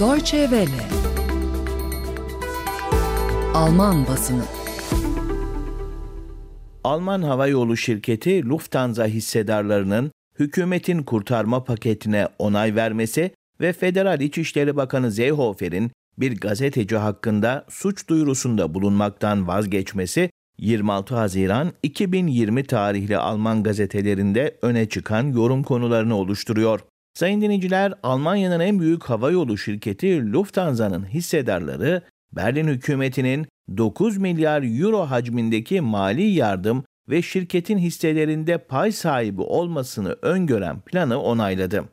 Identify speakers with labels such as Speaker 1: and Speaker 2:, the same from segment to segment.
Speaker 1: Deutsche Welle Alman basını
Speaker 2: Alman Havayolu şirketi Lufthansa hissedarlarının hükümetin kurtarma paketine onay vermesi ve Federal İçişleri Bakanı Seehofer'in bir gazeteci hakkında suç duyurusunda bulunmaktan vazgeçmesi 26 Haziran 2020 tarihli Alman gazetelerinde öne çıkan yorum konularını oluşturuyor. Sayın dinleyiciler, Almanya'nın en büyük havayolu şirketi Lufthansa'nın hissedarları Berlin hükümetinin 9 milyar euro hacmindeki mali yardım ve şirketin hisselerinde pay sahibi olmasını öngören planı onayladı.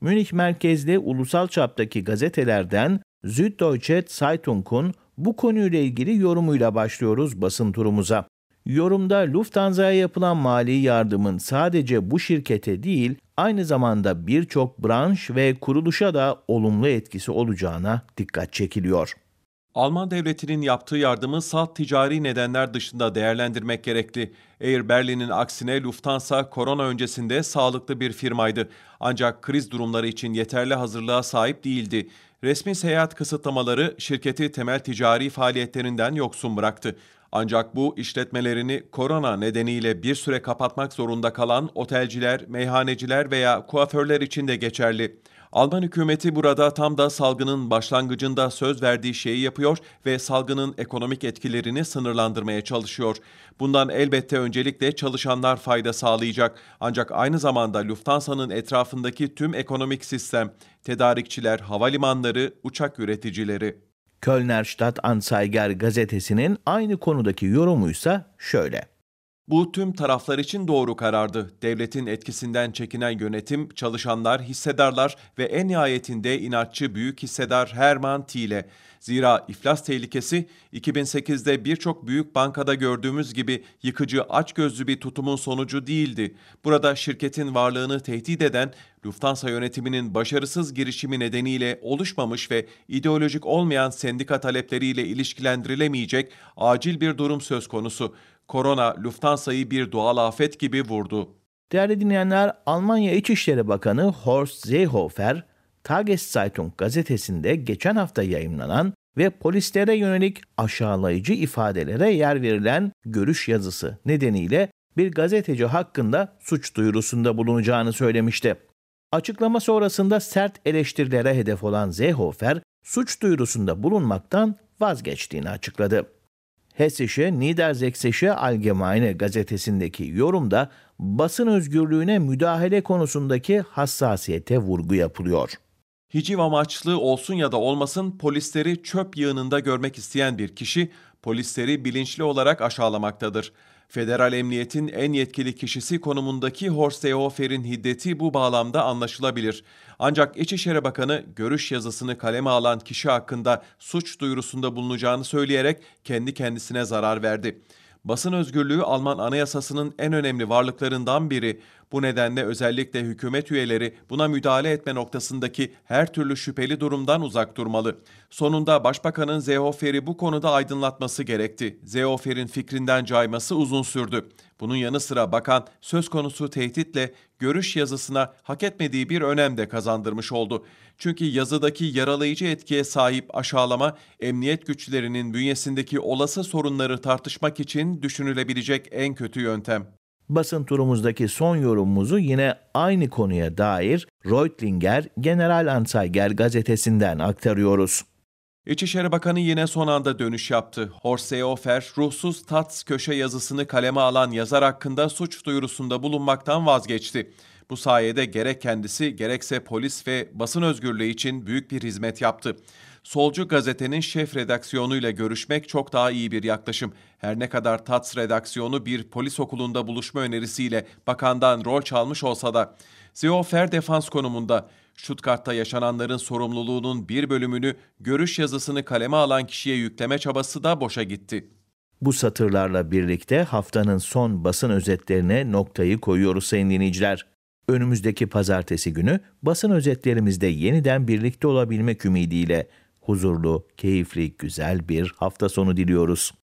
Speaker 2: Münih merkezli ulusal çaptaki gazetelerden Süddeutsche Zeitung'un bu konuyla ilgili yorumuyla başlıyoruz basın turumuza. Yorumda Lufthansa'ya yapılan mali yardımın sadece bu şirkete değil, aynı zamanda birçok branş ve kuruluşa da olumlu etkisi olacağına dikkat çekiliyor.
Speaker 3: Alman devletinin yaptığı yardımı salt ticari nedenler dışında değerlendirmek gerekli. Air Berlin'in aksine Lufthansa korona öncesinde sağlıklı bir firmaydı. Ancak kriz durumları için yeterli hazırlığa sahip değildi. Resmi seyahat kısıtlamaları şirketi temel ticari faaliyetlerinden yoksun bıraktı. Ancak bu işletmelerini korona nedeniyle bir süre kapatmak zorunda kalan otelciler, meyhaneciler veya kuaförler için de geçerli. Alman hükümeti burada tam da salgının başlangıcında söz verdiği şeyi yapıyor ve salgının ekonomik etkilerini sınırlandırmaya çalışıyor. Bundan elbette öncelikle çalışanlar fayda sağlayacak. Ancak aynı zamanda Lufthansa'nın etrafındaki tüm ekonomik sistem, tedarikçiler, havalimanları, uçak üreticileri.
Speaker 2: Kölner Stadt Anzeiger gazetesinin aynı konudaki yorumuysa şöyle.
Speaker 3: Bu tüm taraflar için doğru karardı. Devletin etkisinden çekinen yönetim, çalışanlar, hissedarlar ve en nihayetinde inatçı büyük hissedar Herman Thiele. Zira iflas tehlikesi 2008'de birçok büyük bankada gördüğümüz gibi yıkıcı açgözlü bir tutumun sonucu değildi. Burada şirketin varlığını tehdit eden Lufthansa yönetiminin başarısız girişimi nedeniyle oluşmamış ve ideolojik olmayan sendika talepleriyle ilişkilendirilemeyecek acil bir durum söz konusu korona Lufthansa'yı bir doğal afet gibi vurdu.
Speaker 2: Değerli dinleyenler, Almanya İçişleri Bakanı Horst Seehofer, Tageszeitung gazetesinde geçen hafta yayımlanan ve polislere yönelik aşağılayıcı ifadelere yer verilen görüş yazısı nedeniyle bir gazeteci hakkında suç duyurusunda bulunacağını söylemişti. Açıklama sonrasında sert eleştirilere hedef olan Seehofer, suç duyurusunda bulunmaktan vazgeçtiğini açıkladı. Hessische Niedersächsische Allgemeine gazetesindeki yorumda basın özgürlüğüne müdahale konusundaki hassasiyete vurgu yapılıyor.
Speaker 3: Hiciv amaçlı olsun ya da olmasın polisleri çöp yığınında görmek isteyen bir kişi polisleri bilinçli olarak aşağılamaktadır. Federal Emniyet'in en yetkili kişisi konumundaki Horst Seehofer'in hiddeti bu bağlamda anlaşılabilir. Ancak İçişleri Bakanı görüş yazısını kaleme alan kişi hakkında suç duyurusunda bulunacağını söyleyerek kendi kendisine zarar verdi. Basın özgürlüğü Alman anayasasının en önemli varlıklarından biri. Bu nedenle özellikle hükümet üyeleri buna müdahale etme noktasındaki her türlü şüpheli durumdan uzak durmalı. Sonunda Başbakanın Seehofer'i bu konuda aydınlatması gerekti. Seehofer'in fikrinden cayması uzun sürdü. Bunun yanı sıra bakan söz konusu tehditle görüş yazısına hak etmediği bir önem de kazandırmış oldu. Çünkü yazıdaki yaralayıcı etkiye sahip aşağılama emniyet güçlerinin bünyesindeki olası sorunları tartışmak için düşünülebilecek en kötü yöntem.
Speaker 2: Basın turumuzdaki son yorumumuzu yine aynı konuya dair Reutlinger General Anzeiger gazetesinden aktarıyoruz.
Speaker 3: İçişleri Bakanı yine son anda dönüş yaptı. Horst Seehofer, ruhsuz Tats köşe yazısını kaleme alan yazar hakkında suç duyurusunda bulunmaktan vazgeçti. Bu sayede gerek kendisi gerekse polis ve basın özgürlüğü için büyük bir hizmet yaptı. Solcu gazetenin şef redaksiyonuyla görüşmek çok daha iyi bir yaklaşım. Her ne kadar TATS redaksiyonu bir polis okulunda buluşma önerisiyle bakandan rol çalmış olsa da Seehofer defans konumunda. Stuttgart'ta yaşananların sorumluluğunun bir bölümünü görüş yazısını kaleme alan kişiye yükleme çabası da boşa gitti.
Speaker 2: Bu satırlarla birlikte haftanın son basın özetlerine noktayı koyuyoruz sayın dinleyiciler. Önümüzdeki pazartesi günü basın özetlerimizde yeniden birlikte olabilmek ümidiyle huzurlu, keyifli, güzel bir hafta sonu diliyoruz.